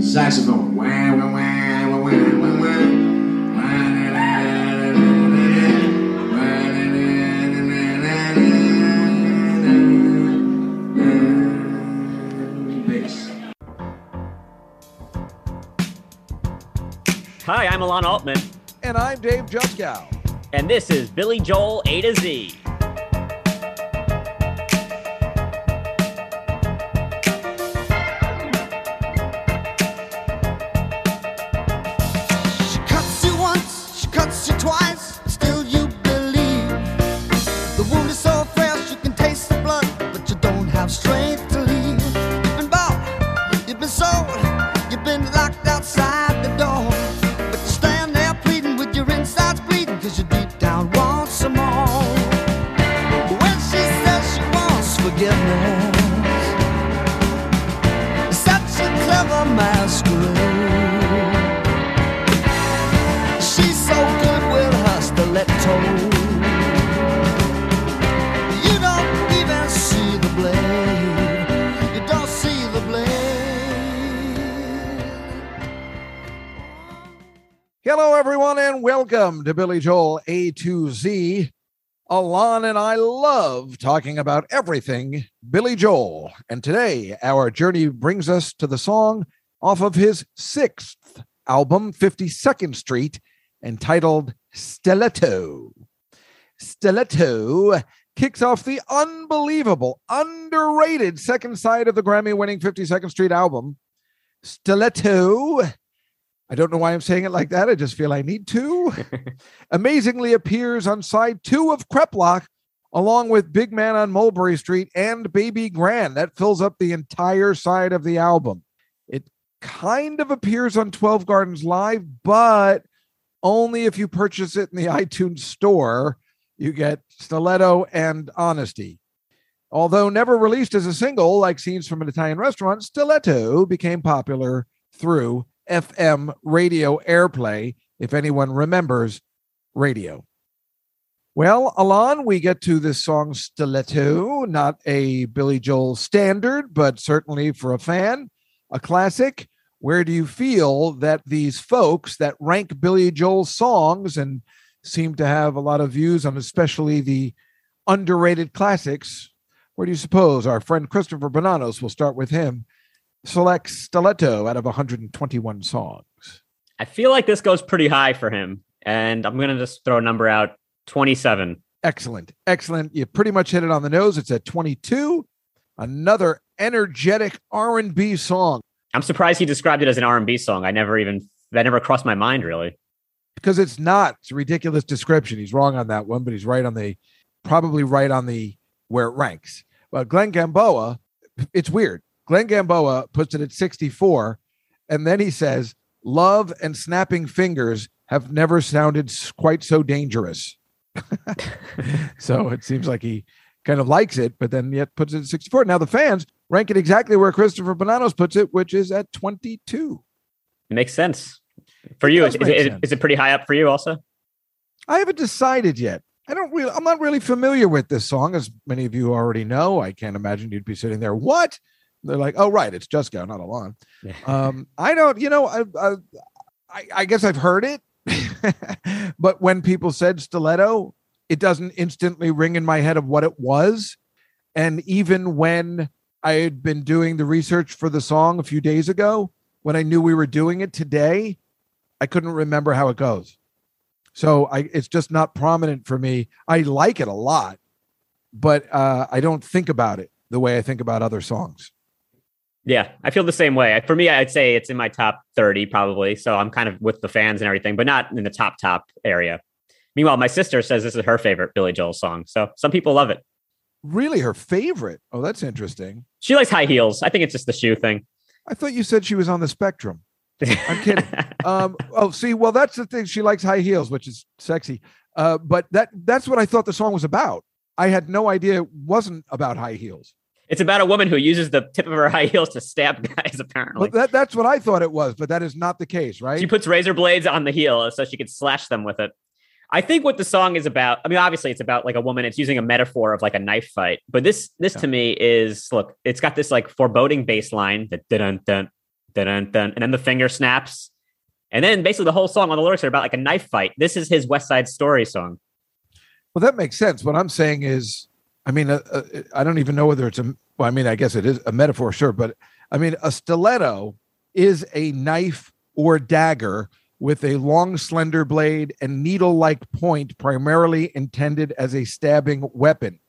Saxophone. Wah, wah, wah, wah, wah, wah, wah. Bass. Hi, I'm Alon Altman, And I'm Dave Juskow. and this is Billy Joel A to Z. welcome to Billy Joel A to Z. Alon and I love talking about everything Billy Joel. And today, our journey brings us to the song off of his sixth album, 52nd Street, entitled Stiletto. Stiletto kicks off the unbelievable, underrated second side of the Grammy winning 52nd Street album. Stiletto I don't know why I'm saying it like that. I just feel I need to. Amazingly appears on side two of Creplock, along with Big Man on Mulberry Street and Baby Grand. That fills up the entire side of the album. It kind of appears on 12 Gardens Live, but only if you purchase it in the iTunes store. You get Stiletto and Honesty. Although never released as a single, like scenes from an Italian restaurant, Stiletto became popular through FM radio airplay, if anyone remembers radio. Well, Alon, we get to this song Stiletto, not a Billy Joel standard, but certainly for a fan, a classic. Where do you feel that these folks that rank Billy Joel's songs and seem to have a lot of views on especially the underrated classics? Where do you suppose our friend Christopher Bonanos will start with him? Select Stiletto out of 121 songs. I feel like this goes pretty high for him, and I'm gonna just throw a number out: 27. Excellent. Excellent. You pretty much hit it on the nose. It's at 22. Another energetic R&B song I'm surprised he described it as an R&B song. I never even that never crossed my mind really. because it's not. It's a ridiculous description. He's wrong on that one, but he's right on the probably right on the where it ranks. But Glenn Gamboa, it's weird. Glenn Gamboa puts it at 64 and then he says, "Love and snapping fingers have never sounded quite so dangerous." so it seems like he kind of likes it, but then yet puts it at 64. Now the fans rank it exactly where Christopher Bonanos puts it, which is at 22. It makes sense for It you. Is, is, sense. is it pretty high up for you also? I haven't decided yet. I don't really, I'm not really familiar with this song, as many of you already know. I can't imagine you'd be sitting there. What? They're like, oh, right, it's Juskow, not Alon. Um, I don't, you know, I, I, I, I guess I've heard it, but when people said stiletto, it doesn't instantly ring in my head of what it was. And even when I had been doing the research for the song a few days ago, when I knew we were doing it today, I couldn't remember how it goes. So I, it's just not prominent for me. I like it a lot, but uh, I don't think about it the way I think about other songs. Yeah, I feel the same way. For me, I'd say it's in my top 30 probably. So I'm kind of with the fans and everything, but not in the top top area. Meanwhile, my sister says this is her favorite Billy Joel song. So some people love it. Really, her favorite? Oh, that's interesting. She likes high heels. I think it's just the shoe thing. I thought you said she was on the spectrum. I'm kidding. um, oh, see, well, that's the thing. She likes high heels, which is sexy. Uh, but that that's what I thought the song was about. I had no idea it wasn't about high heels. It's about a woman who uses the tip of her high heels to stab guys, apparently. But that, that's what I thought it was, but that is not the case, right? She puts razor blades on the heel so she could slash them with it. I think what the song is about, I mean, obviously it's about like a woman, it's using a metaphor of like a knife fight. But this this Yeah. to me is look, it's got this like foreboding bass line that dun dun dun, dun, and then the finger snaps. And then basically the whole song on the lyrics are about like a knife fight. This is his West Side Story song. Well, that makes sense. What I'm saying is, I mean, uh, uh, I don't even know whether it's a. Well, I mean, I guess it is a metaphor, sure, but I mean, a stiletto is a knife or dagger with a long, slender blade and needle-like point, primarily intended as a stabbing weapon.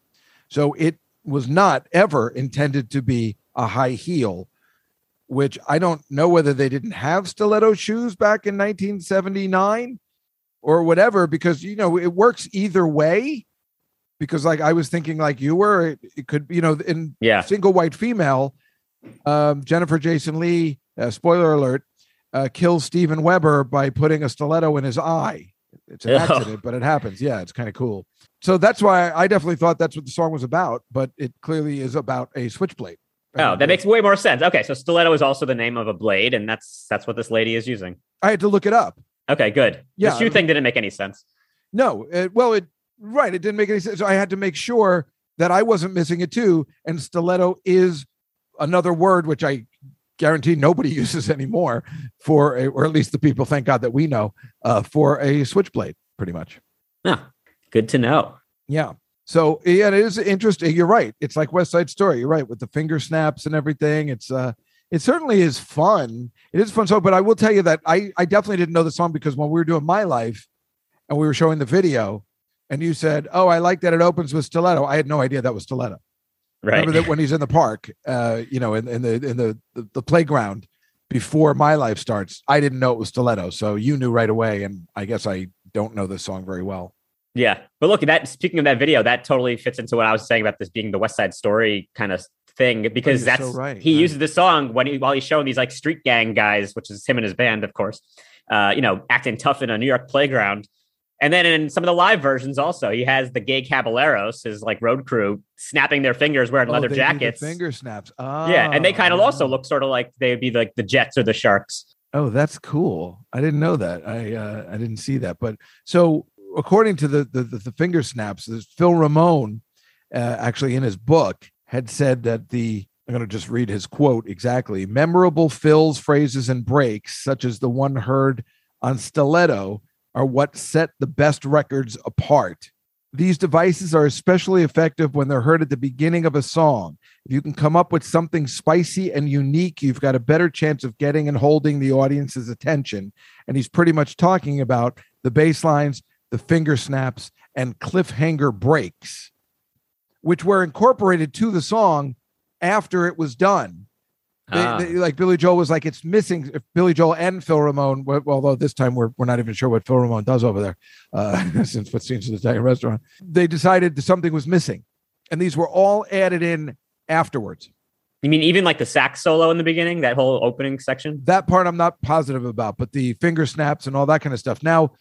So it was not ever intended to be a high heel. Which I don't know whether they didn't have stiletto shoes back in 1979 or whatever because you know it works either way because like i was thinking like you were it, it could you know in Yeah. single white female um jennifer jason lee uh, spoiler alert uh kills steven weber by putting a stiletto in his eye it's an Ew. accident but it happens yeah it's kind of cool so that's why i definitely thought that's what the song was about but it clearly is about a switchblade Oh, that makes way more sense. Okay, so stiletto is also the name of a blade, and that's that's what this lady is using. i had to look it up Okay, good. Yeah, the shoe I thing didn't make any sense. No, it, well, it right. It didn't make any sense. So I had to make sure that I wasn't missing it too. And stiletto is another word which I guarantee nobody uses anymore for, a, or at least the people, thank God that we know, uh, for a switchblade, pretty much. Yeah. Good to know. Yeah. So yeah, it is interesting. You're right. It's like West Side Story. You're right with the finger snaps and everything. It's uh, it certainly is fun. It is fun. So, but I will tell you that I I definitely didn't know the song because when we were doing my life, and we were showing the video, and you said, "Oh, I like that it opens with stiletto." I had no idea that was stiletto. Right. Remember that when he's in the park, uh, you know, in, in the in the, the the playground before my life starts. I didn't know it was stiletto, so you knew right away. And I guess I don't know this song very well. Yeah, but look, that speaking of that video, that totally fits into what I was saying about this being the West Side Story kind of thing because you're that's so right, he right. uses the song when he while he's showing these like street gang guys, which is him and his band, of course. Uh, you know, acting tough in a New York playground. And then in some of the live versions, also he has the gay caballeros, his like road crew, snapping their fingers wearing Oh, leather they do the jackets. finger snaps. yeah, and they kind of also Ah. look sort of like they would be like the Jets or the Sharks. Oh, that's cool. I didn't know that. I uh, I didn't see that. But so according to the the, the, the finger snaps, Phil Ramone uh, actually in his book had said that the I'm going to just read his quote exactly. Memorable fills, phrases, and breaks, such as the one heard on Stiletto, are what set the best records apart. These devices are especially effective when they're heard at the beginning of a song. If you can come up with something spicy and unique, you've got a better chance of getting and holding the audience's attention. And he's pretty much talking about the bass lines, the finger snaps, and cliffhanger breaks, which were incorporated to the song after it was done. They- Ah. they- like Billy Joel was like, it's missing. If Billy Joel and Phil Ramone, well, although this time we're, we're not even sure what Phil Ramone does over there, uh, since what seems of the Italian restaurant, they decided that something was missing, and these were all added in afterwards. You mean even like the sax solo in the beginning, that whole opening section? That part I'm not positive about, but the finger snaps and all that kind of stuff. Now,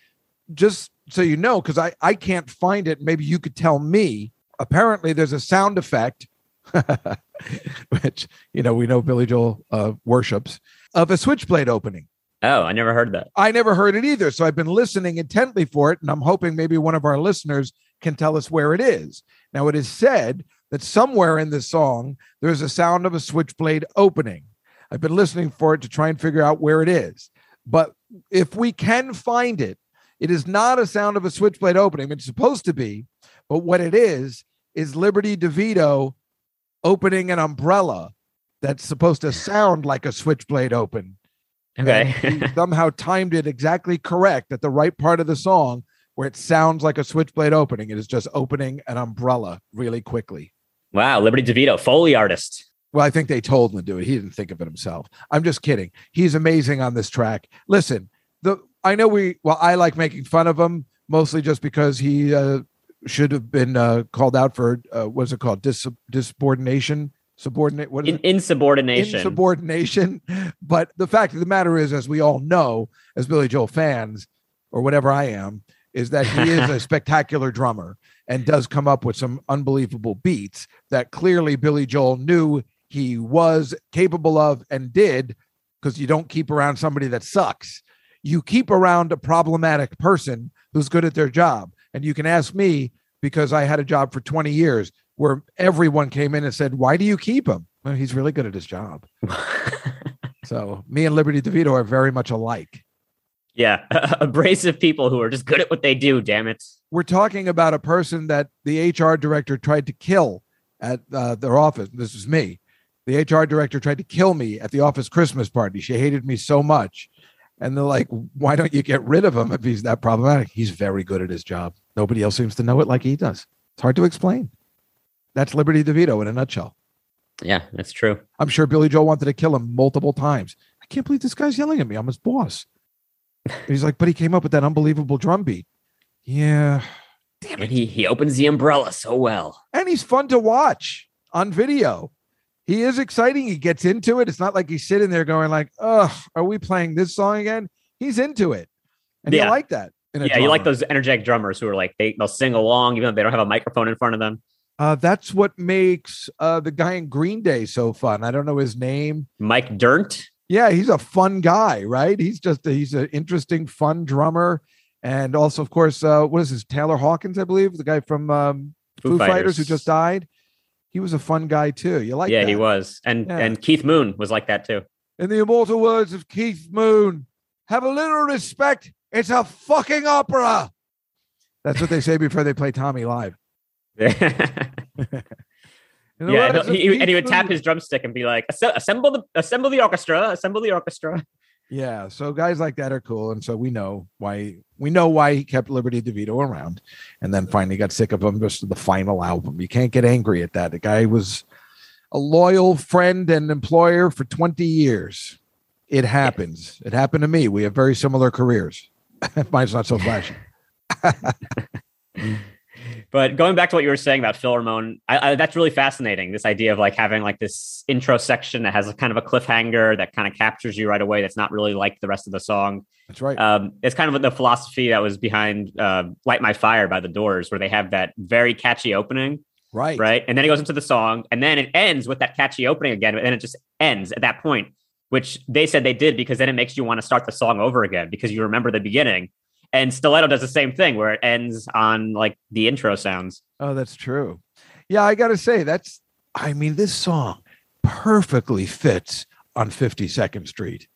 just so you know, because I I can't find it. Maybe you could tell me. Apparently, there's a sound effect, which you know we know Billy Joel uh, worships of a switchblade opening. Oh, I never heard that. I never heard it either. So I've been listening intently for it, and I'm hoping maybe one of our listeners can tell us where it is. Now, it is said that somewhere in this song, there's a sound of a switchblade opening. I've been listening for it to try and figure out where it is. But if we can find it, it is not a sound of a switchblade opening. It's supposed to be, but what it is is Liberty DeVito opening an umbrella that's supposed to sound like a switchblade open. Okay. He somehow timed it exactly correct at the right part of the song where it sounds like a switchblade opening. It is just opening an umbrella really quickly. wow, Liberty DeVito, Foley artist. Well, I think they told him to do it. He didn't think of it himself. I'm just kidding. He's amazing on this track. Listen, the I know we well, I like making fun of him mostly just because he uh, should have been uh, called out for uh, what's it called? Dis- disubordination, subordinate. What is In, insubordination. insubordination. But the fact of the matter is, as we all know, as Billy Joel fans, or whatever I am, is that he is a spectacular drummer and does come up with some unbelievable beats that clearly Billy Joel knew he was capable of and did because you don't keep around somebody that sucks. You keep around a problematic person who's good at their job. And you can ask me because I had a job for 20 years where everyone came in and said, Why do you keep him? Well, he's really good at his job. So me and Liberty DeVito are very much alike. Yeah, abrasive people who are just good at what they do. Damn it. We're talking about a person that the HR director tried to kill at uh, their office. This is me. The HR director tried to kill me at the office Christmas party. She hated me so much. And they're like, why don't you get rid of him if he's that problematic? He's very good at his job. Nobody else seems to know it like he does. It's hard to explain. That's Liberty DeVito in a nutshell. Yeah, that's true. I'm sure Billy Joel wanted to kill him multiple times. I can't believe this guy's yelling at me. I'm his boss. He's like, but he came up with that unbelievable drum beat. Yeah. Damn it. He, he opens the umbrella so well. And he's fun to watch on video. He is exciting. He gets into it. It's not like he's sitting there going like, "Oh, are we playing this song again?" He's into it, and Yeah. you like that. Yeah, you like those energetic drummers who are like, they, they'll sing along even though they don't have a microphone in front of them. Uh, that's what makes uh, the guy in Green Day so fun. I don't know his name. Mike Dirnt. Yeah, he's a fun guy, right? He's just a, he's an interesting, fun drummer, and also, of course, uh, what is his Taylor Hawkins? I believe the guy from um, Foo, Fighters. who just died. He was a fun guy too. You like? yeah, that. he was. And Yeah. and Keith Moon was like that too. In the immortal words of Keith Moon, have a little respect. It's a fucking opera. That's what they say before they play Tommy live. yeah, he, and he would tap his drumstick and be like, "Assemble the assemble the orchestra, assemble the orchestra." Yeah, so guys like that are cool, and so we know why we know why he kept Liberty DeVito around, and then finally got sick of him just to the final album. You can't get angry at that. The guy was a loyal friend and employer for twenty years. It happens. It happened to me. We have very similar careers. Mine's not so flashy. But going back to what you were saying about Phil Ramone, I, I, that's really fascinating. This idea of like having like this intro section that has a kind of a cliffhanger that kind of captures you right away. That's not really like the rest of the song. That's right. Um, it's kind of the philosophy that was behind uh, "Light My Fire" by The Doors, where they have that very catchy opening, right. right? And then it goes into the song, and then it ends with that catchy opening again, and then it just ends at that point, which they said they did because then it makes you want to start the song over again because you remember the beginning. And Stiletto does the same thing where it ends on like the intro sounds. Oh, that's true. Yeah, I got to say that's. I mean, this song perfectly fits on 52nd Street.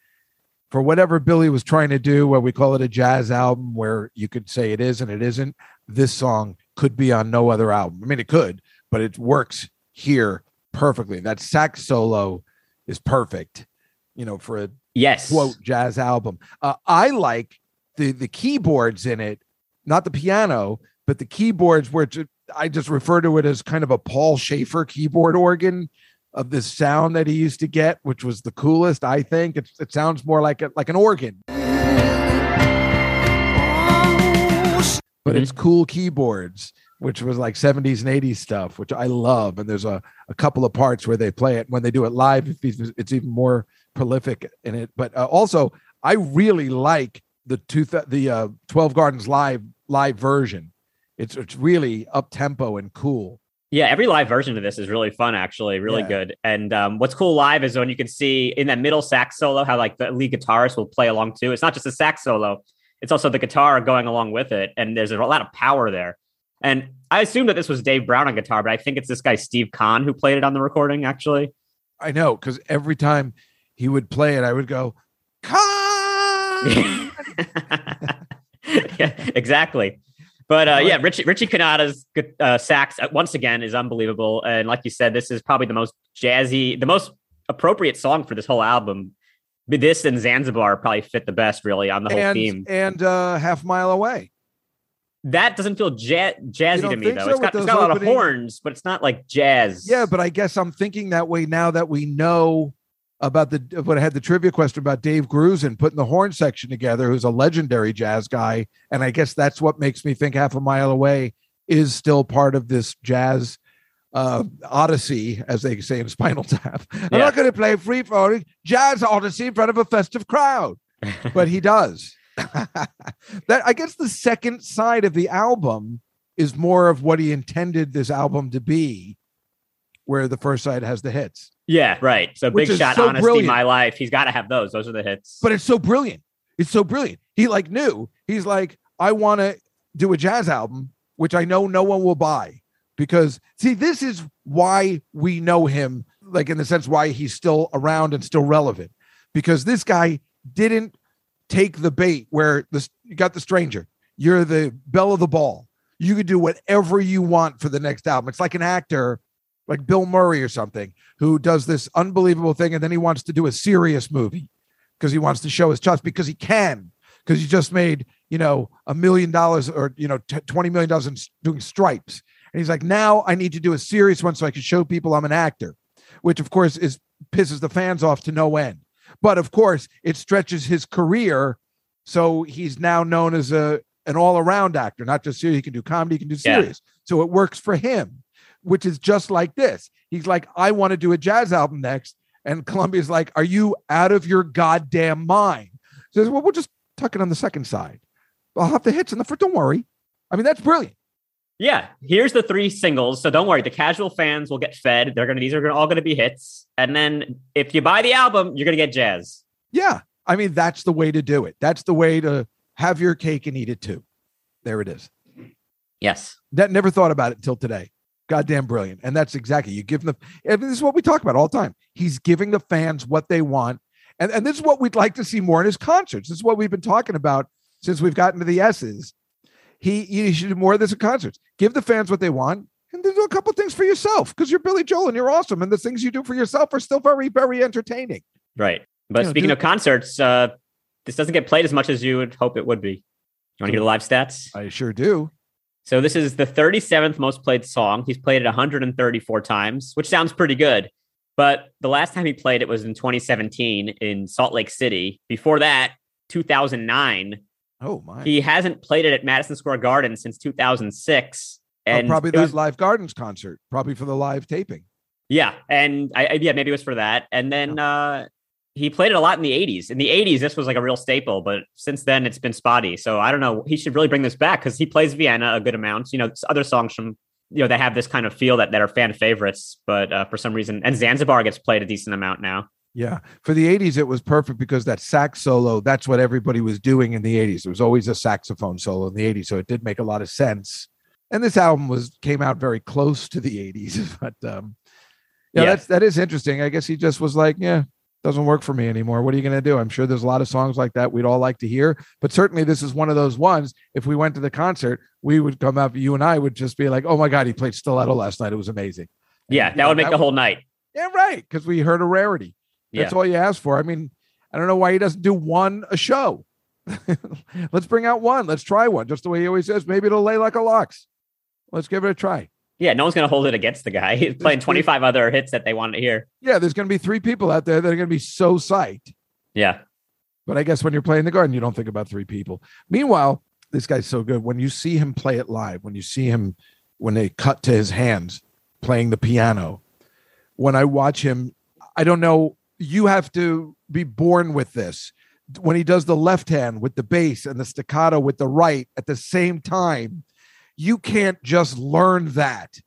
For whatever Billy was trying to do, where we call it a jazz album, where you could say it is and it isn't, this song could be on no other album. I mean, it could, but it works here perfectly. That sax solo is perfect, you know, for a Yes. quote jazz album. Uh, I like the the keyboards in it, not the piano, but the keyboards where it's- I just refer to it as kind of a Paul Shaffer keyboard organ of this sound that he used to get, which was the coolest. I think it, it sounds more like a, like an organ, but it's cool keyboards. Which was like 70s and 80s stuff, which I love. And there's a, a couple of parts where they play it. When they do it live, it's, it's even more prolific in it. But uh, also, I really like the two th- the uh, 12 Gardens live live version. It's it's really up tempo and cool. Yeah, every live version of this is really fun, actually, really Yeah. good. And um, what's cool live is when you can see in that middle sax solo how like the lead guitarist will play along too. It's not just a sax solo; it's also the guitar going along with it, and there's a lot of power there. And I assume that this was Dave Brown on guitar, but I think it's this guy Steve Khan who played it on the recording. Actually, I know because every time he would play it, I would go, "Come!" yeah, exactly. But uh, yeah, Richie Richie Cannata's gu- uh, sax uh, once again is unbelievable, and like you said, this is probably the most jazzy, the most appropriate song for this whole album. But This and Zanzibar probably fit the best, really, on the whole and theme. and uh, half mile away. That doesn't feel ja- jazzy to me though. so It's got, it's got a lot of horns, but it's not like jazz. Yeah, but I guess I'm thinking that way now that we know about the what I had the trivia question about Dave Grusin putting the horn section together, who's a legendary jazz guy, and I guess that's what makes me think half a mile away is still part of this jazz uh odyssey as they say in spinal tap. I'm not going to play free flowing jazz odyssey in front of a festive crowd but he does. That i guess the second side of the album is more of what he intended this album to be where the first side has the hits yeah, right. So Which big shot, so honesty, brilliant. my life. He's got to have those. Those are the hits. but it's so brilliant it's so brilliant he like knew he's like i want to do a jazz album which i know no one will buy because see this is why we know him like in the sense why he's still around and still relevant because this guy didn't take the bait where this you got the stranger. You're the bell of the ball. You could do whatever you want for the next album. It's like an actor like Bill Murray or something who does this unbelievable thing and then he wants to do a serious movie because he wants to show his chops because he can because he just made you know a million dollars or you know t- 20 million dollars in doing stripes. And he's like now i need to do a serious one so i can show people i'm an actor which of course is pisses the fans off to no end. But of course it stretches his career so he's now known as a an all-around actor not just serious he can do comedy he can do Yeah. serious. So it works for him which is just like this he's like i want to do a jazz album next and columbia's like are you out of your goddamn mind says well we'll just tuck it on the second side i'll have the hits in the first don't worry i mean that's brilliant Yeah, here's the three singles. So don't worry, the casual fans will get fed. They're gonna these are all gonna be hits. And then if you buy the album, you're gonna get jazz. yeah i mean that's the way to do it that's the way to have your cake and eat it too there it is Yes. that never thought about it until today goddamn brilliant. And that's exactly you give them the and this is what we talk about all the time. He's giving the fans what they want. And, and this is what we'd like to see more in his concerts. This is what we've been talking about since we've gotten to the s's. He you should do more of this at concerts. Give the fans what they want and then do a couple things for yourself because you're billy joel and you're awesome and the things you do for yourself are still very very entertaining. Right. But You know, speaking do- of concerts, uh, this doesn't get played as much as you would hope it would be. You want to hear the live stats? i sure do So this is the 37th most played song. He's played it 134 times, which sounds pretty good. But the last time he played it was in 2017 in Salt Lake City. Before that, 2009. oh my He hasn't played it at Madison Square Garden since 2006. Oh, And probably that was- live gardens concert probably for the live taping Yeah, and I, I yeah maybe it was for that, and then uh, he played it a lot in the '80s. In the '80s, this was like a real staple, but since then it's been spotty. So I don't know. He should really bring this back because he plays Vienna a good amount. You know, other songs from you know that have this kind of feel that that are fan favorites, but uh, for some reason, and Zanzibar gets played a decent amount now. Yeah. For the 80s, it was perfect because that sax solo, that's what everybody was doing in the 80s. There was always a saxophone solo in the 80s. So it did make a lot of sense. And this album was came out very close to the 80s. But um yeah, Yeah. that's that is interesting. I guess he just was like, yeah, doesn't work for me anymore. What are you gonna do? I'm sure there's a lot of songs like that we'd all like to hear. But certainly this is one of those ones. If we went to the concert, we would come up, you and I would just be like, Oh my God, he played stiletto last night. It was amazing. Yeah, And, that you would know, make the whole night. yeah, right. Because we heard a rarity. Yeah, That's all you ask for. I mean, I don't know why he doesn't do one a show. Let's bring out one. Let's try one. Just the way he always says. Maybe it'll lay like a lux. Let's give it a try. Yeah. No one's gonna hold it against the guy. He's playing 25 other hits that they wanted to hear. Yeah, there's going to be three people out there that are going to be so psyched. Yeah, But I guess when you're playing the garden, you don't think about three people. Meanwhile, this guy's so good. When you see him play it live, when you see him, when they cut to his hands playing the piano, when I watch him, I don't know. You have to be born with this. When he does the left hand with the bass and the staccato with the right at the same time, you can't just learn that.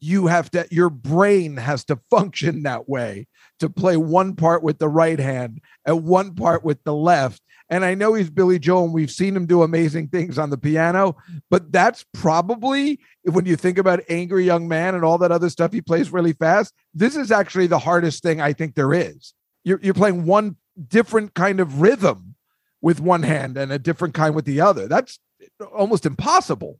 You have to, your brain has to function that way to play one part with the right hand and one part with the left. And I know he's Billy Joel, and we've seen him do amazing things on the piano, but that's probably when you think about Angry Young Man and all that other stuff he plays really fast. This is actually the hardest thing I think there is. You're, you're playing one different kind of rhythm with one hand and a different kind with the other. That's almost impossible.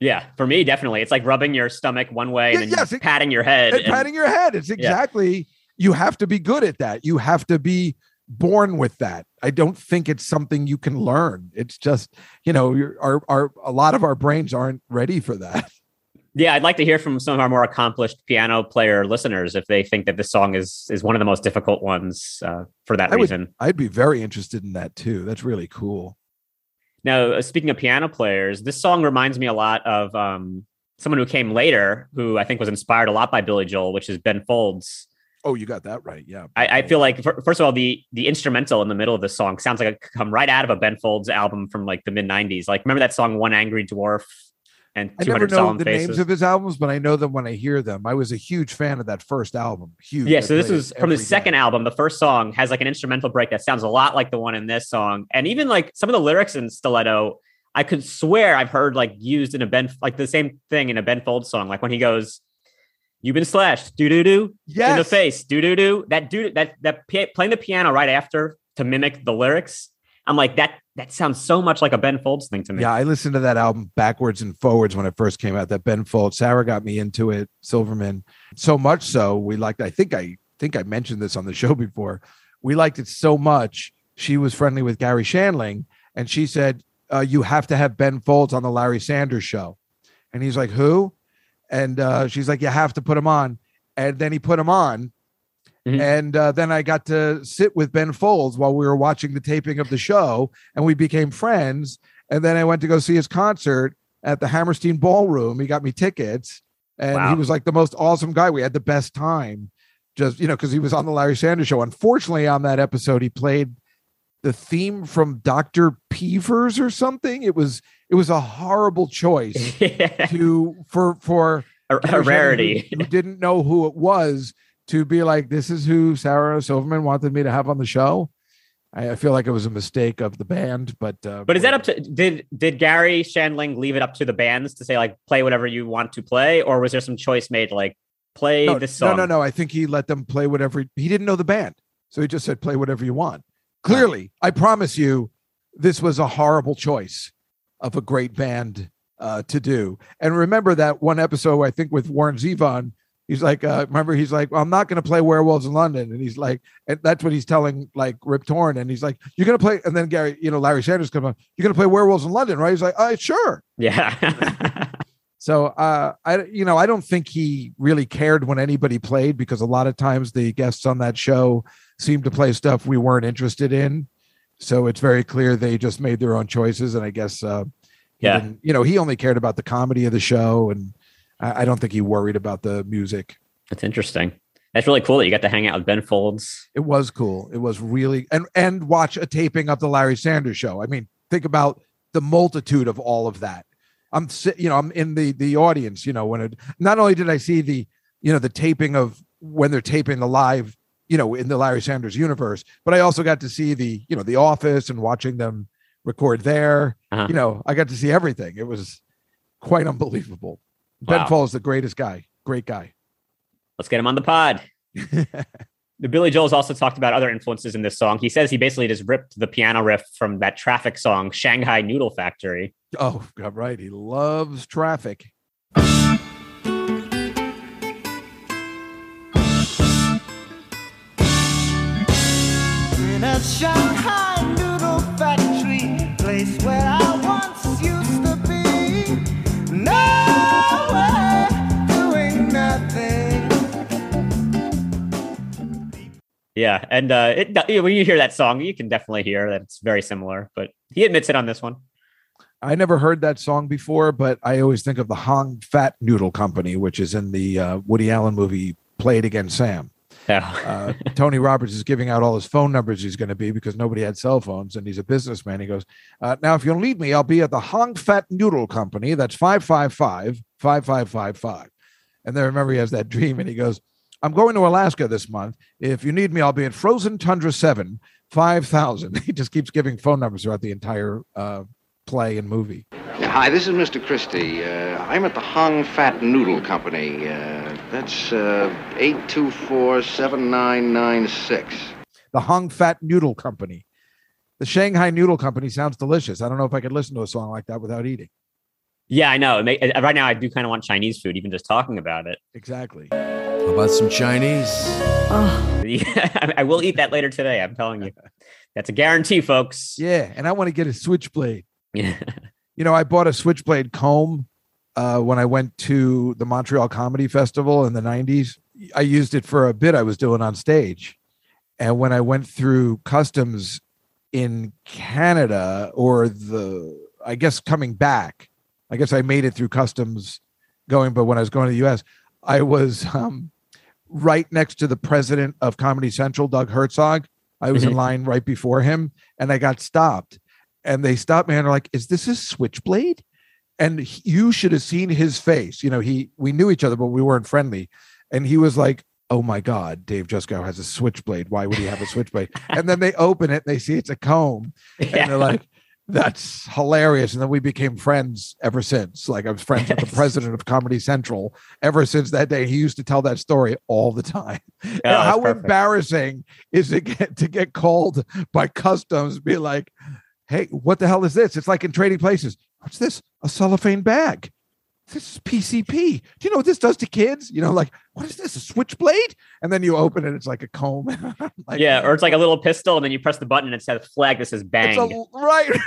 Yeah. For me, definitely, it's like rubbing your stomach one way Yeah, and then yes, it- patting your head. and and- patting your head. It's exactly you have to be good at that. You have to be born with that. I don't think it's something you can learn. It's just you know our our a lot of our brains aren't ready for that. Yeah, I'd like to hear from some of our more accomplished piano player listeners if they think that this song is is one of the most difficult ones uh, for that I would- reason. I'd be very interested in that too. That's really cool. Now, uh, speaking of piano players, this song reminds me a lot of um, someone who came later, who I think was inspired a lot by Billy Joel, which is Ben Folds. Oh, you got that right. Yeah. I, I feel like, fir- first of all, the the instrumental in the middle of the song sounds like it could come right out of a Ben Folds album from like the mid '90s. Like, remember that song "One Angry Dwarf" and I never know the Faces? names of his albums, but I know them when I hear them. I was a huge fan of that first album. Huge. Yeah, so this is from the second day. album. The first song has like an instrumental break that sounds a lot like the one in this song, and even like some of the lyrics in Stiletto, I could swear I've heard like used in a Ben, like the same thing in a Ben Folds song, like when he goes, "You've been slashed, do do do, Yes. in the face, do do do." That dude, that that playing the piano right after to mimic the lyrics. I'm like that. That sounds so much like a Ben Folds thing to me. Yeah, I listened to that album backwards and forwards when it first came out. That Ben Folds, Sarah got me into it. Silverman, so much so we liked. I think I think I mentioned this on the show before. We liked it so much. She was friendly with Garry Shandling, and she said, uh, "You have to have Ben Folds on the Larry Sanders Show." And he's like, "Who?" And uh, she's like, "You have to put him on." And then he put him on, Mhm. and uh, then I got to sit with Ben Folds while we were watching the taping of the show, and we became friends. And then I went to go see his concert at the Hammerstein Ballroom. He got me tickets, and he was like the most awesome guy. We had the best time, just you know, because he was on the Larry Sanders Show. Unfortunately, on that episode, he played the theme from Doctor Peevers or something. It was it was a horrible choice to for for a, a rarity. Who didn't know who it was to be like, this is who Sarah Silverman wanted me to have on the show. I, I feel like it was a mistake of the band, but uh, But is that up to did did Garry Shandling leave it up to the bands to say like play whatever you want to play, or was there some choice made like play no, this song? no, no, no. I think he let them play whatever. He didn't know the band, so he just said, "Play whatever you want." Clearly, I promise you, this was a horrible choice of a great band uh, to do. And remember that one episode, I think, with Warren Zevon. He's like, uh, remember, he's like, well, I'm not going to play Werewolves in London, and he's like, and that's what he's telling like Rip Torn, and he's like, you're going to play, and then Gary, you know, Larry Sanders comes on, you're going to play Werewolves in London, right? He's like, uh, sure. Yeah. So uh I you know I don't think he really cared when anybody played because a lot of times the guests on that show seemed to play stuff we weren't interested in. So it's very clear they just made their own choices and I guess uh Yeah. you know he only cared about the comedy of the show and I, I don't think he worried about the music. That's interesting. That's really cool that you got to hang out with Ben Folds. It was cool. It was really and and watch a taping of the Larry Sanders show. I mean, think about the multitude of all of that. I'm you know, I'm in the the audience, you know, when it not only did I see the, you know, the taping of when they're taping the live, you know, in the Larry Sanders universe, but I also got to see the, you know, the office and watching them record there. Uh-huh. You know, I got to see everything. It was quite unbelievable. Ben Wow. Folds is the greatest guy. Great guy. Let's get him on the pod. The Billy Joel's also talked about other influences in this song. He says he basically just ripped the piano riff from that traffic song, Shanghai Noodle Factory. Oh, God, right. He loves traffic. In a Shanghai noodle factory, place where I Yeah, and uh, it, when you hear that song, you can definitely hear that it's very similar. But he admits it on this one. I never heard that song before, but I always think of the Hong Fat Noodle Company, which is in the uh, Woody Allen movie Play It Again Sam. Yeah. Uh, Tony Roberts is giving out all his phone numbers he's going to be because nobody had cell phones and he's a businessman. He goes, uh, Now, if you'll need me, I'll be at the Hong Fat Noodle Company. That's 555 5555. And then remember, he has that dream and he goes, I'm going to Alaska this month. If you need me, I'll be at Frozen Tundra 7, 5000. He just keeps giving phone numbers throughout the entire uh, play and movie. Hi, this is Mr. Christie. Uh, I'm at the Hong Fat Noodle Company. Uh, that's uh, 824-7996. the Hong Fat Noodle Company. The Shanghai Noodle Company sounds delicious. I don't know if I could listen to a song like that without eating. yeah, I know. It may, uh, right now, I do kind of want Chinese food, even just talking about it. Exactly. How about some Chinese? Yeah, I- I will eat that later today. I'm telling you. That's a guarantee, folks. Yeah, and I want to get a switchblade. Yeah. You know, I bought a switchblade comb uh, when I went to the Montreal Comedy Festival in the 90s. I used it for a bit I was doing on stage. And when I went through customs in Canada or the, I guess coming back, I guess I made it through customs going, but when I was going to the US, I was um, right next to the president of Comedy Central, Doug Herzog. I was in Mhm. line right before him and I got stopped. And they stopped me and they're like, Is this a switchblade? And he- you should have seen his face. You know, he we knew each other, but we weren't friendly. And he was like, Oh my God, Dave Juskow has a switchblade. Why would he have a switchblade? and then they open it, they see it's a comb, and they're like, That's hilarious. And then we became friends ever since. Like I was friends with the president of Comedy Central ever since that day. He used to tell that story all the time. Oh, how perfect. embarrassing is it get to get called by customs, be like, hey, what the hell is this? It's like in trading places. What's this? A cellophane bag. This is PCP. Do you know what this does to kids? You know, like, what is this? A switchblade? And then you open it, it's like a comb. like, yeah, or it's like a little pistol, and then you press the button and it says flag that says It's bang. a, right.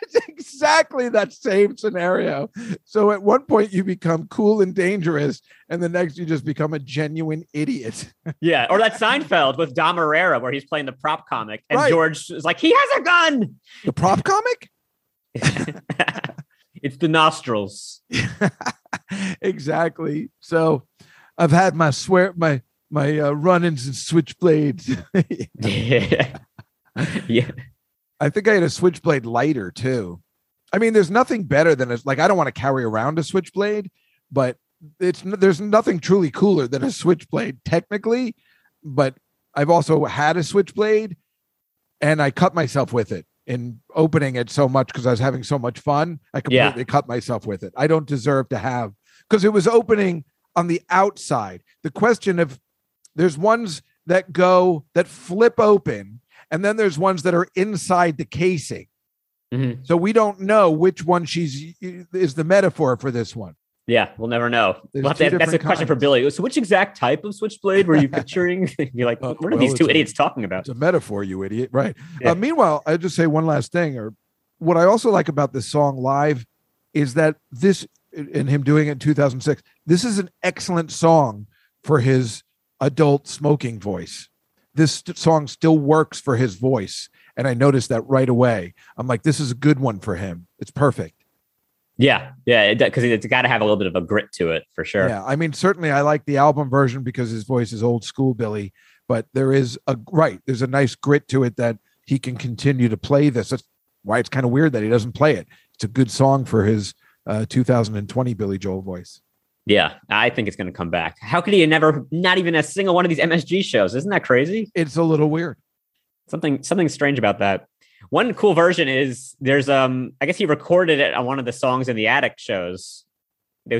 It's exactly that same scenario. So at one point you become cool and dangerous, and the next you just become a genuine idiot. yeah, or that Seinfeld with Dom Irrera where he's playing the prop comic, and Right. George is like, he has a gun. The prop comic? It's the nostrils. exactly. So I've had my swear my my uh, run-ins and switchblades. yeah. yeah. I think I had a switchblade lighter too. I mean, there's nothing better than a like I don't want to carry around a switchblade, but it's there's nothing truly cooler than a switchblade technically. But I've also had a switchblade, and I cut myself with it in opening it so much because I was having so much fun. I Yeah. completely cut myself with it. I don't deserve to have because it was opening on the outside. The question of there's ones that go that flip open, and then there's ones that are inside the casing. Mhm. So we don't know which one she's is the metaphor for this one. Yeah, we'll never know. We'll to- that's a question for. Billy. So, which exact type of switchblade were you picturing? You're like, Uh, what are well, these two a- idiots talking about? It's a metaphor, you idiot. Right. Yeah. Uh, meanwhile, I just say one last thing, or what I also like about this song live is that this and him doing it in 2006, this is an excellent song for his adult smoking voice. This st- song still works for his voice. And I noticed that right away. I'm like, this is a good one for him. It's perfect. Yeah, yeah, because it's got to have a little bit of a grit to it for sure. Yeah, I mean, certainly I like the album version because his voice is old school Billy, but there is a right, there's a nice grit to it that he can continue to play this. That's why it's kind of weird that he doesn't play it. It's a good song for his uh, 2020 Billy Joel voice. Yeah, I think it's going to come back. How could he never, not even a single one of these MSG shows? Isn't that crazy? It's a little weird. Something, something strange about that. One cool version is there's, um, I guess he recorded it on one of the songs in the Attic shows.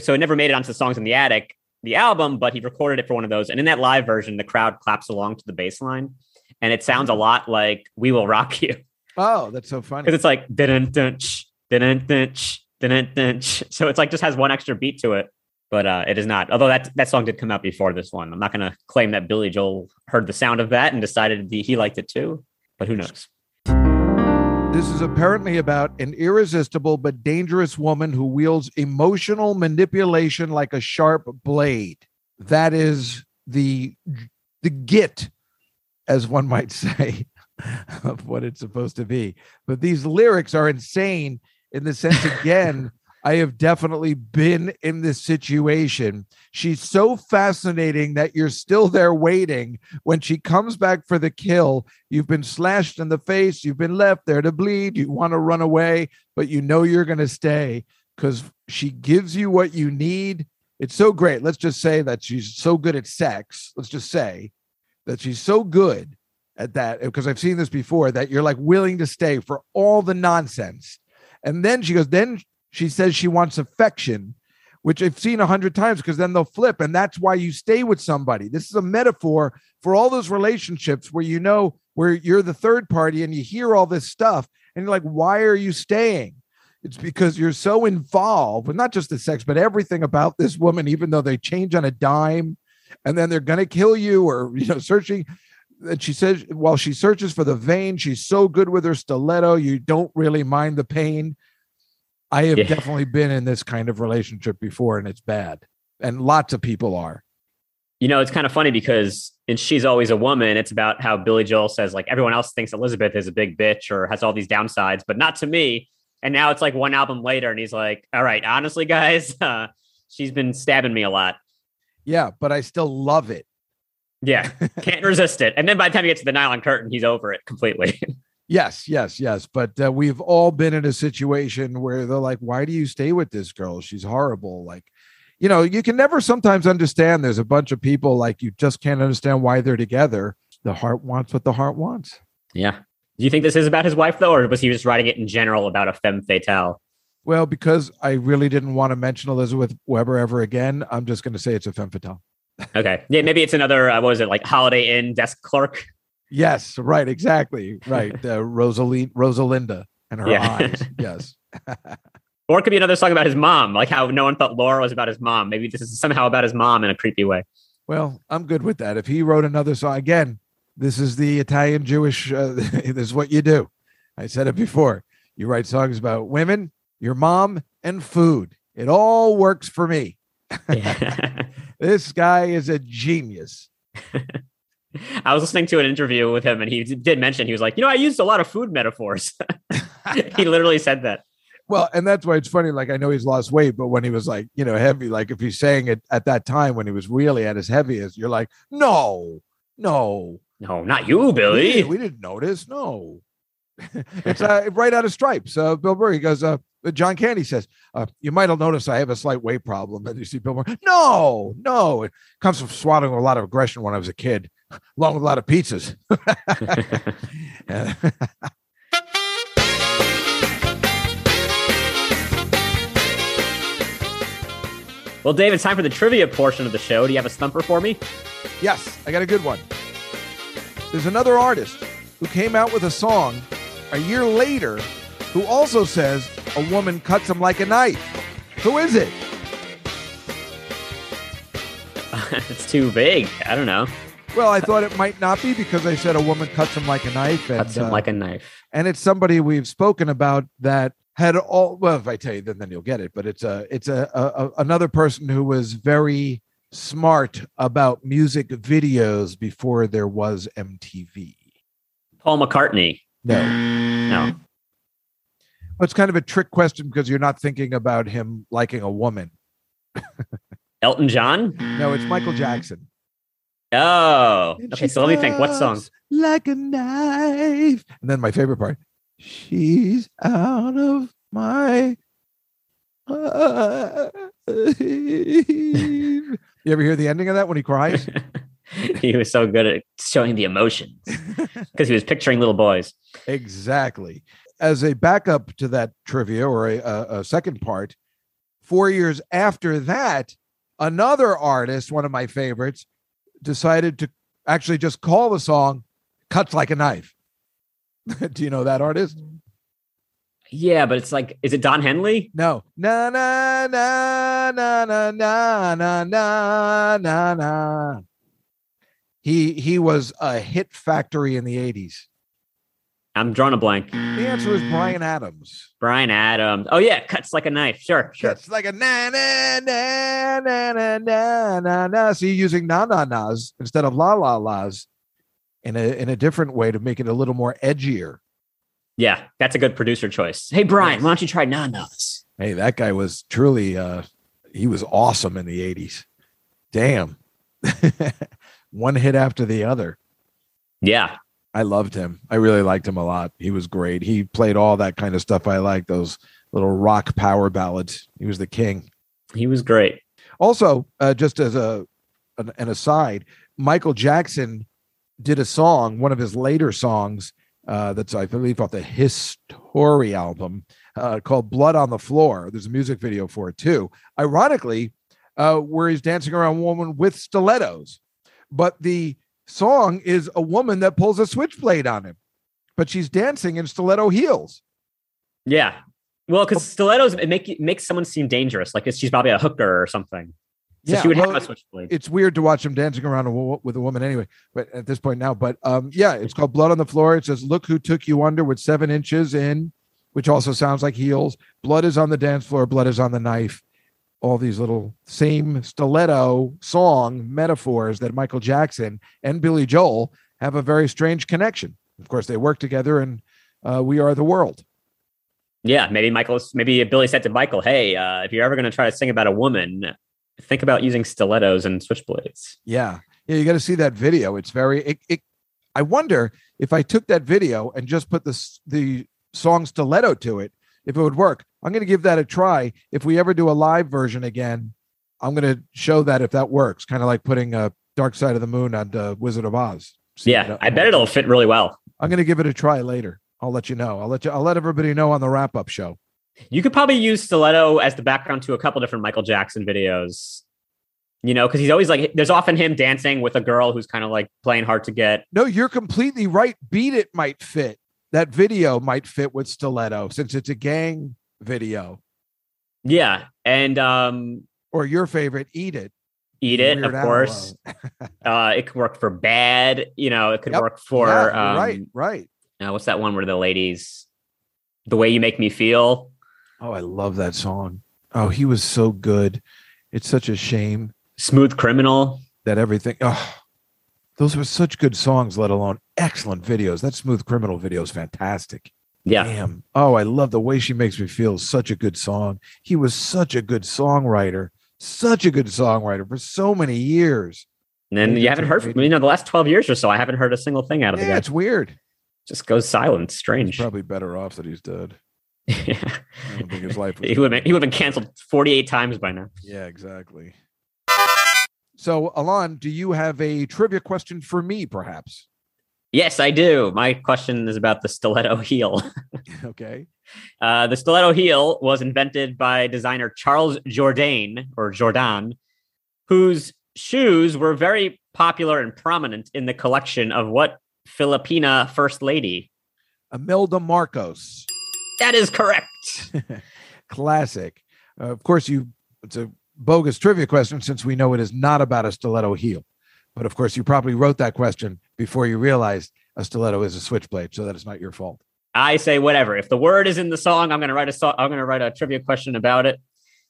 So it never made it onto the songs in the Attic, the album, but he recorded it for one of those. And in that live version, the crowd claps along to the bass line, and it sounds a lot like "We Will Rock You." Oh, that's so funny. because it's like dun dun dun dun dun dun so it's like just has one extra beat to it but uh it is not although that that song did come out before this one i'm not going to claim that billy joel heard the sound of that and decided he liked it too but who knows This is apparently about an irresistible but dangerous woman who wields emotional manipulation like a sharp blade. That is the the git, as one might say, of what it's supposed to be. But these lyrics are insane in the sense again. I have definitely been in this situation. She's so fascinating that you're still there waiting. When she comes back for the kill, you've been slashed in the face, you've been left there to bleed, you want to run away, but you know you're going to stay because she gives you what you need. It's so great. Let's just say that she's so good at sex. Let's just say that she's so good at that because I've seen this before that you're like willing to stay for all the nonsense. And then she goes, then she says she wants affection, which I've seen a hundred times because then they'll flip. And that's why you stay with somebody. This is a metaphor for all those relationships where you know where you're the third party and you hear all this stuff and you're like, why are you staying? It's because you're so involved with not just the sex, but everything about this woman, even though they change on a dime and then they're going to kill you or, you know, searching. And she says, while she searches for the vein, she's so good with her stiletto, you don't really mind the pain. I have Yeah. definitely been in this kind of relationship before and it's bad. And lots of people are. you know it's kind of funny because in she's always a woman it's about how billy joel says like everyone else thinks elizabeth is a big bitch or has all these downsides but not to me and now it's like one album later and he's like all right honestly guys uh, she's been stabbing me a lot Yeah, but I still love it. yeah can't resist it and then by the time he gets to the nylon curtain he's over it completely Yes, yes, yes. But uh, we've all been in a situation where they're like, why do you stay with this girl? She's horrible. Like, you know, you can never sometimes understand there's a bunch of people like you just can't understand why they're together. The heart wants what the heart wants. yeah Do you think this is about his wife though, or was he just writing it in general about a femme fatale? Well, because I really didn't want to mention Elizabeth Weber ever again, I'm just going to say it's a femme fatale. Okay, yeah, maybe it's another. Uh, what was it like Holiday Inn desk clerk? Yes, right, exactly, right. Uh, Rosalie, Rosalinda and her Yeah. eyes. Yes. Or it could be another song about his mom, like how no one thought Laura was about his mom. Maybe this is somehow about his mom in a creepy way. Well, I'm good with that. If he wrote another song again, this is the Italian Jewish. Uh, this is what you do. I said it before. You write songs about women, your mom, and food. It all works for me. Yeah. This guy is a genius. I was listening to an interview with him, and he did mention he was like, you know, I used a lot of food metaphors. he literally said that. Well, and that's why it's funny. Like I know he's lost weight, but when he was like, you know, heavy, like if he's saying it at that time when he was really at his heaviest, you're like, no, no, No, not you, we, Billy. didn't- we didn't notice. No, it's uh, right out of stripes. Uh, Bill Murray, he goes, uh, John Candy says, uh, you might have noticed I have a slight weight problem. And you see Bill Murray, no, no, it comes from swallowing a lot of aggression when I was a kid, along with a lot of pizzas. well, Dave, it's time for the trivia portion of the show. Do you have a stumper for me? Yes, I got a good one. There's another artist who came out with a song a year later who also says a woman cuts him like a knife. Who is it? it's too vague. I don't know. Well, I thought it might not be because I said a woman cuts him like a knife, and Cuts him uh, like a knife. and it's somebody we've spoken about that had all. Well, if I tell you, then then you'll get it. But it's a it's a, a, a another person who was very smart about music videos before there was MTV. Paul McCartney. No, No. But it's kind of a trick question because you're not thinking about him liking a woman. Elton John? No, it's Michael Jackson. Oh. And Okay, so let me think. What song? Like a knife. And then my favorite part. She's out of my. you ever hear the ending of that when he cries? he was so good at showing the emotions because he was picturing little boys. Exactly. As a backup to that trivia or a, a, a second part, four years after that, another artist, one of my favorites, decided to actually just call the song Cuts Like a Knife. Do you know that artist? Yeah, but it's like, is it Don Henley? No. Na na na na na na na na na na. He he was a hit factory in the 80s. I'm drawing a blank. The answer is Bryan Adams. Bryan Adams. Oh yeah, cuts like a knife. Sure, sure. It's like a na na na na na na na na. So you're using na na nas instead of la la las in a in a different way to make it a little more edgier. Yeah, that's a good producer choice. Hey Bryan, why don't you try nanas? Hey, that guy was truly uh he was awesome in the 80s. Damn. One hit after the other. Yeah, I loved him. I really liked him a lot. He was great. He played all that kind of stuff I like, those little rock power ballads. He was the king. he was great. Also, uh, just as a an, an aside, Michael Jackson did a song, one of his later songs, uh, that's I believe off the History album, uh, called "Blood on the Floor." There's a music video for it too. Ironically, uh, where he's dancing around a woman with stilettos, but the song is a woman that pulls a switchblade on him, but she's dancing in stiletto heels. Yeah. Well, because stilettos it make it makes someone seem dangerous, like she's probably a hooker or something. So Yeah, she would well, have a switchblade. it's weird to watch him dancing around a with a woman anyway but at this point now but um yeah it's called blood on the floor it says look who took you under with seven inches in which also sounds like heels blood is on the dance floor blood is on the knife all these little same stiletto song metaphors that michael jackson and billy joel have a very strange connection of course they work together and uh, we are the world Yeah, maybe Michael, maybe Billy said to Michael, "Hey, uh, if you're ever going to try to sing about a woman, think about using stilettos and switchblades." Yeah. Yeah, you got to see that video. It's very it, it I wonder if I took that video and just put the the song stiletto to it, if it would work. I'm going to give that a try. If we ever do a live version again, I'm going to show that if that works, kind of like putting a Dark Side of the Moon on the Wizard of Oz. See Yeah, I bet it'll fit really well. I'm gonna give it a try later. I'll let you know. I'll let you. I'll let everybody know on the wrap up show. You could probably use stiletto as the background to a couple different Michael Jackson videos. You know, because he's always like, there's often him dancing with a girl who's kind of like playing hard to get. No, you're completely right. Beat it might fit. That video might fit with stiletto since it's a gang video. Yeah, and um, Or your favorite, eat it. eat it, Weird of course. uh, it could work for bad. You know, it could Yep. work for Yeah, um, right, right. uh, what's that one where the ladies, the way you make me feel. Oh, I love that song. Oh, he was so good. It's such a shame Smooth criminal. that everything. Oh, those were such good songs, let alone excellent videos. That Smooth Criminal video is fantastic. Yeah. Damn. Oh, I love the way she makes me feel. Such a good song. He was such a good songwriter. Such a good songwriter for so many years. And then you haven't heard from you know the last 12 years or so, I haven't heard a single thing out of the guy. it's weird. Just goes silent. He's Strange. probably better off that he's dead. Yeah. I don't think his life he would have been, he would have been canceled 48 times by now. Yeah, exactly. So, Alon, do you have a trivia question for me, perhaps? Yes, I do. My question is about the stiletto heel. Okay. Uh, the stiletto heel was invented by designer Charles Jourdan or Jordan, whose shoes were very popular and prominent in the collection of what Filipina first lady? Imelda Marcos. That is correct. Classic. Uh, of course, you. It's a bogus trivia question since we know it is not about a stiletto heel. But of course, you probably wrote that question before you realized a stiletto is a switchblade, so that is not your fault. I say whatever. If the word is in the song, I'm going to write a song. I'm going to write a trivia question about it.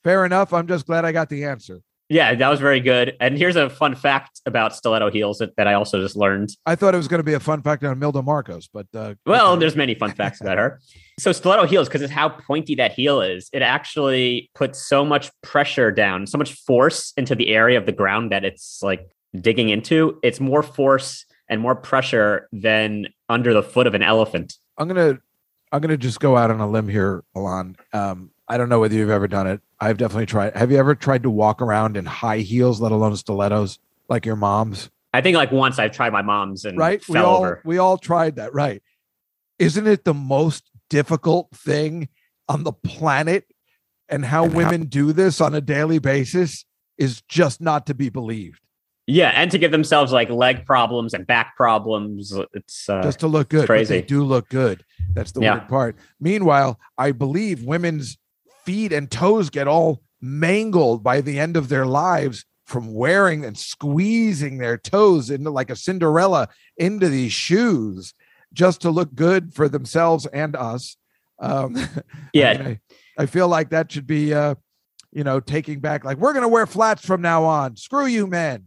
Fair enough. I'm just glad I got the answer. Yeah, that was very good. And here's a fun fact about stiletto heels that, that I also just learned. I thought it was going to be a fun fact on Imelda Marcos, but uh, Well, okay. there's many fun facts about her. So stiletto heels, because it's how pointy that heel is, it actually puts so much pressure down, so much force into the area of the ground that it's like digging into. It's more force and more pressure than under the foot of an elephant. I'm gonna I'm gonna just go out on a limb here, Alon. Um, I don't know whether you've ever done it. I've definitely tried. Have you ever tried to walk around in high heels, let alone stilettos, like your mom's? I think like once I've tried my mom's and Right? We fell all over. we all tried that, right? Isn't it the most difficult thing on the planet? And how women do this on a daily basis is just not to be believed. Yeah, and to give themselves like leg problems and back problems. It's uh, just to look good. Crazy. they do look good. That's the Yeah. weird part. Meanwhile, I believe women's feet and toes get all mangled by the end of their lives from wearing and squeezing their toes into like a Cinderella into these shoes just to look good for themselves and us. Um, yeah, I, mean, I- I feel like that should be, uh, you know, taking back like we're going to wear flats from now on. Screw you, men.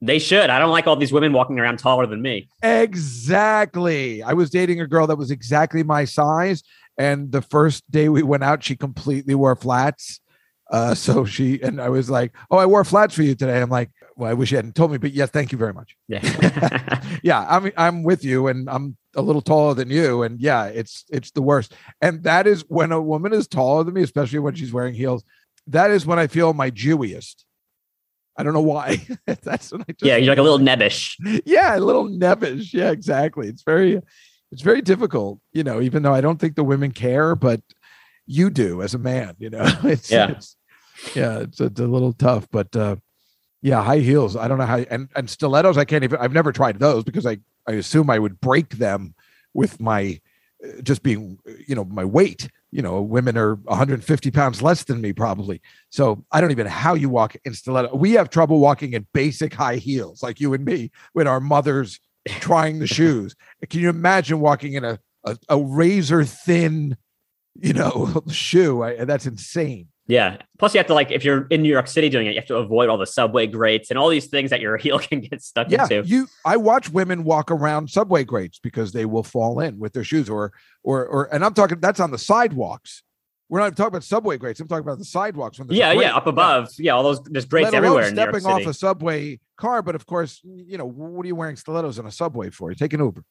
They should. I don't like all these women walking around taller than me. Exactly. I was dating a girl that was exactly my size. And the first day we went out, she completely wore flats. Uh, so she and I was like, Oh, I wore flats for you today. I'm like, Well, I wish you hadn't told me, but yes, thank you very much. Yeah. Yeah, I'm I'm with you, and I'm a little taller than you. And yeah, it's it's the worst. And that is when a woman is taller than me, especially when she's wearing heels, that is when I feel my Jewiest. I don't know why. That's when I just yeah, you're like a little nebbish. yeah, a little nebbish. Yeah, exactly. It's very, it's very difficult. You know, even though I don't think the women care, but you do as a man. You know, it's Yeah. it's, yeah, it's, it's a little tough. But uh, yeah, high heels. I don't know how. And and stilettos. I can't even. I've never tried those because I I assume I would break them with my uh, just being you know my weight. You know, women are 150 pounds less than me probably. So I don't even know how you walk in stiletto. We have trouble walking in basic high heels, like you and me, when our mothers trying the shoes. Can you imagine walking in a a, a razor thin, you know, shoe? I, that's insane. Yeah. Plus, you have to like if you're in New York City doing it, you have to avoid all the subway grates and all these things that your heel can get stuck Yeah, into. you. I watch women walk around subway grates because they will fall in with their shoes, or or or. And I'm talking that's on the sidewalks. We're not talking about subway grates. I'm talking about the sidewalks. When Yeah, yeah, up above. Yeah, all those there's grates everywhere in New York stepping off a subway car, but of course, you know what are you wearing stilettos in a subway for? You take an Uber.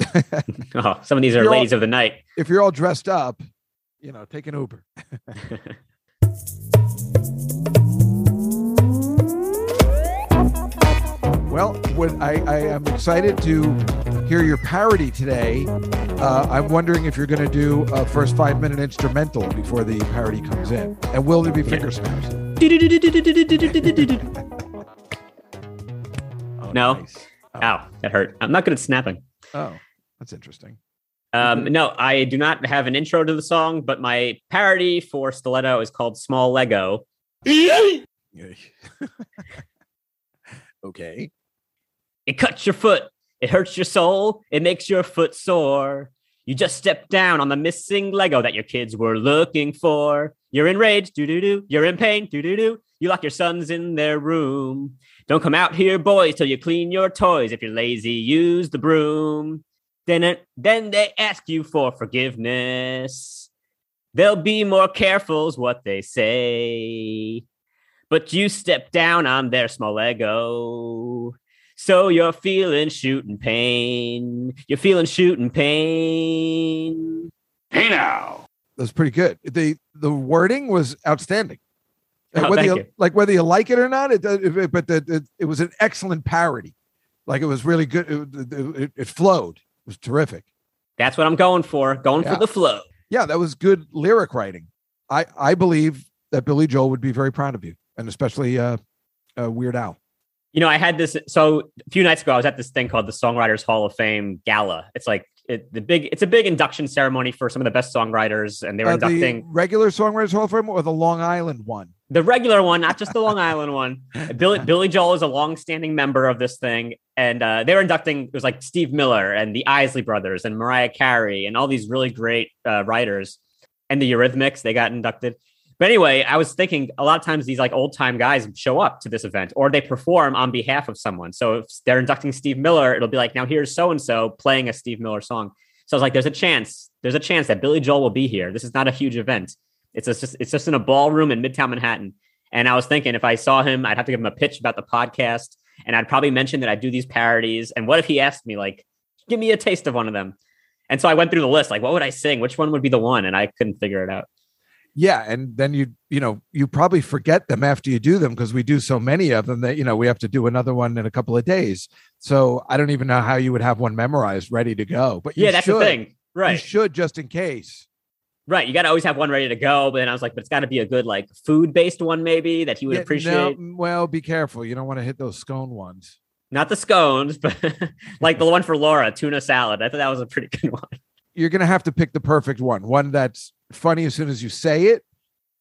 oh, some of these are You're all- ladies of the night. If you're all dressed up, you know, take an Uber. Well, when I, I am excited to hear your parody today. Uh, I'm wondering if you're going to do a first five minute instrumental before the parody comes in, and will there be finger snaps? Oh, No. nice. Ow, that hurt. I'm not good at snapping. Oh, that's interesting. Um, no, I do not have an intro to the song, but my parody for Stiletto is called Small Lego. okay. It cuts your foot. It hurts your soul. It makes your foot sore. You just stepped down on the missing Lego that your kids were looking for. You're enraged. rage, doo doo doo. You're in pain, doo doo doo. You lock your sons in their room. Don't come out here, boys, till you clean your toys. If you're lazy, use the broom. Then, it, then they ask you for forgiveness. They'll be more careful, what they say. But you step down on their small Lego. So you're feeling shooting pain. You're feeling shooting pain. Hey now. That was pretty good. The the wording was outstanding. Oh, whether thank you, you. like whether you like it or not, it, does- it but the, the, it was an excellent parody. Like it was really good. It, it, it flowed. It was terrific. That's what I'm going for. Going Yeah. for the flow. Yeah, that was good lyric writing. I I believe that Billy Joel would be very proud of you, and especially uh, uh Weird Al. You know, I had this. So a few nights ago, I was at this thing called the Songwriters Hall of Fame Gala. It's like it, the big. It's a big induction ceremony for some of the best songwriters, and they were Uh, the inducting regular Songwriters Hall of Fame or the Long Island one. The regular one, not just the Long Island one. Billy Billy Joel is a long-standing member of this thing, and uh, they were inducting. It was like Steve Miller and the Isley Brothers and Mariah Carey and all these really great uh, writers, and the Eurythmics. They got inducted. But anyway, I was thinking a lot of times these like old time guys show up to this event or they perform on behalf of someone. So if they're inducting Steve Miller, it'll be like, now here's so and so playing a Steve Miller song. So I was like, there's a chance, there's a chance that Billy Joel will be here. This is not a huge event. It's just it's just in a ballroom in Midtown Manhattan. And I was thinking if I saw him, I'd have to give him a pitch about the podcast, and I'd probably mention that I do these parodies. And what if he asked me like, give me a taste of one of them? And so I went through the list, like, what would I sing? Which one would be the one? And I couldn't figure it out. Yeah, and then you you know you probably forget them after you do them because we do so many of them that you know we have to do another one in a couple of days. So I don't even know how you would have one memorized ready to go. But you yeah, that's should. the thing. You Right. should just in case. Right. You got to always have one ready to go. But then I was like, but it's got to be a good, like, food based one, maybe that he would Yeah, appreciate. no, well, be careful. You don't want to hit those scone ones. Not the scones, but like the one for Laura, tuna salad. I thought that was a pretty good one. You're gonna have to pick the perfect one. One that's funny as soon as you say it,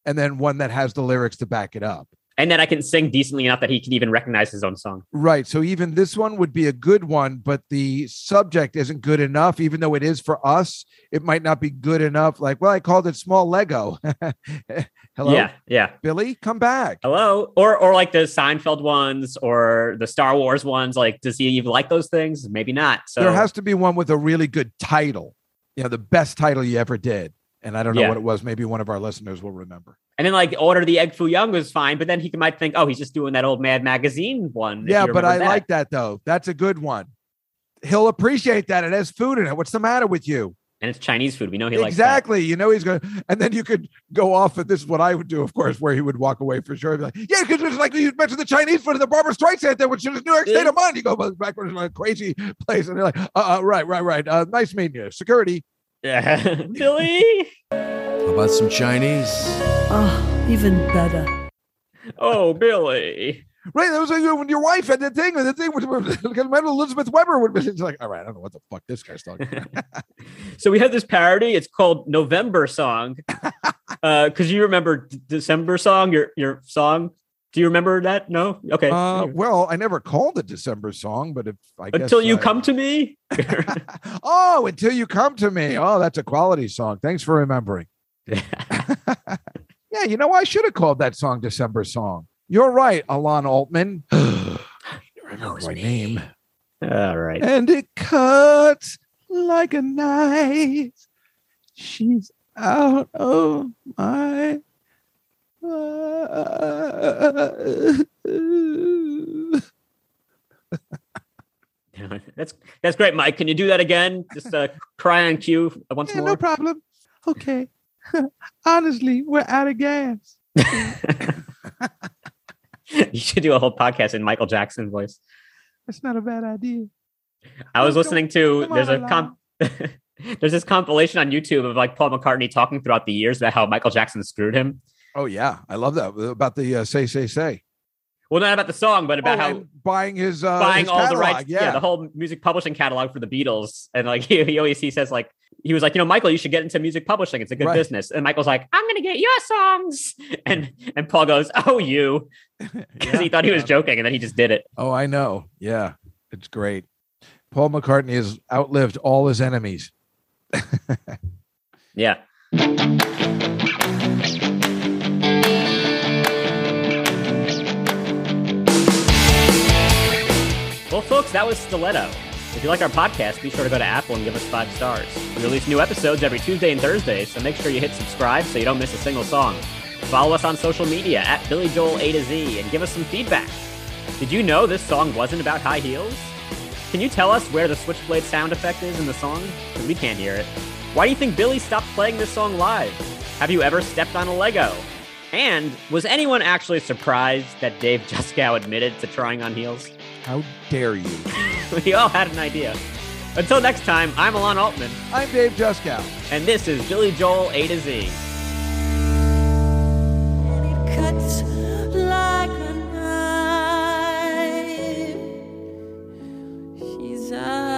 and then one that has the lyrics to back it up. And then I can sing decently enough that he can even recognize his own song. Right. So even this one would be a good one, but the subject isn't good enough. Even though it is for us, it might not be good enough. Like, well, I called it small Lego. Hello, Yeah. Yeah. Billy, come back. Hello. Or, or like the Seinfeld ones or the Star Wars ones. Like, does he even like those things? Maybe not. So There has to be one with a really good title. You know, the best title you ever did. And I don't know Yeah. what it was. Maybe one of our listeners will remember. And then like order the egg foo young was fine, but then he might think, oh, he's just doing that old Mad Magazine one. yeah, but I that. like that though. That's a good one. He'll appreciate that. It has food in it. What's the matter with you? And it's Chinese food. We know he likes exactly. You know he's going to, and then you could go off. And this is what I would do, of course, where he would walk away for sure. Be like, yeah, because it's like you mentioned the Chinese food in the Barbra Streisand there, which is New York State of Mind. You go back to a crazy place, and they're like, uh, uh right, right, right. Uh, nice meeting you. Security. Yeah. Billy. How about some Chinese? Oh, even better. Oh, Billy. Right. That was like when your wife had the thing, and the thing was, remember Elizabeth Weber would be like, all right, I don't know what the fuck this guy's talking about. so we have this parody. It's called November Song. Uh, because you remember D- December Song, your your song. Do you remember that? No. Okay. Uh, well, I never called it December song, but if I guess Until you I- come to me. oh, until you come to me. Oh, that's a quality song. Thanks for remembering. Yeah, you know, I should have called that song December song. You're right, Alon Altman. remember my name. All right. And it cuts like a knife. She's out of my. That's that's great, Mike. Can you do that again? Just uh, cry on cue once Yeah, more. no problem. Okay. Honestly, we're out of gas. you should do a whole podcast in Michael Jackson voice. That's not a bad idea. I was listening to there's a comp there's this compilation on YouTube of like Paul McCartney talking throughout the years about how Michael Jackson screwed him. Oh yeah, I love that about the uh, say say say. Well, not about the song, but about Oh, how buying his uh, buying his all the catalog, rights, yeah. the whole music publishing catalog for the Beatles, and like he, he always he says like he was like, you know, Michael, you should get into music publishing. It's a good Right. business. And Michael's like, I'm gonna get your songs, and and Paul goes, oh you, because he thought he was joking, and then he just did it. Oh, I know. Yeah, it's great. Paul McCartney has outlived all his enemies. Yeah. Well, folks, that was Stiletto. If you like our podcast, be sure to go to Apple and give us five stars. We release new episodes every Tuesday and Thursday, so make sure you hit subscribe so you don't miss a single song. Follow us on social media at Billy Joel A to Z and give us some feedback. Did you know this song wasn't about high heels? Can you tell us where the switchblade sound effect is in the song? Because we can't hear it. Why do you think Billy stopped playing this song live? Have you ever stepped on a Lego? And was anyone actually surprised that Dave Juskow admitted to trying on heels? How dare you? we all had an idea. Until next time, I'm Alon Altman, I'm Dave Juskow. and this is Billy Joel A to Z. And it cuts like a knife. She's out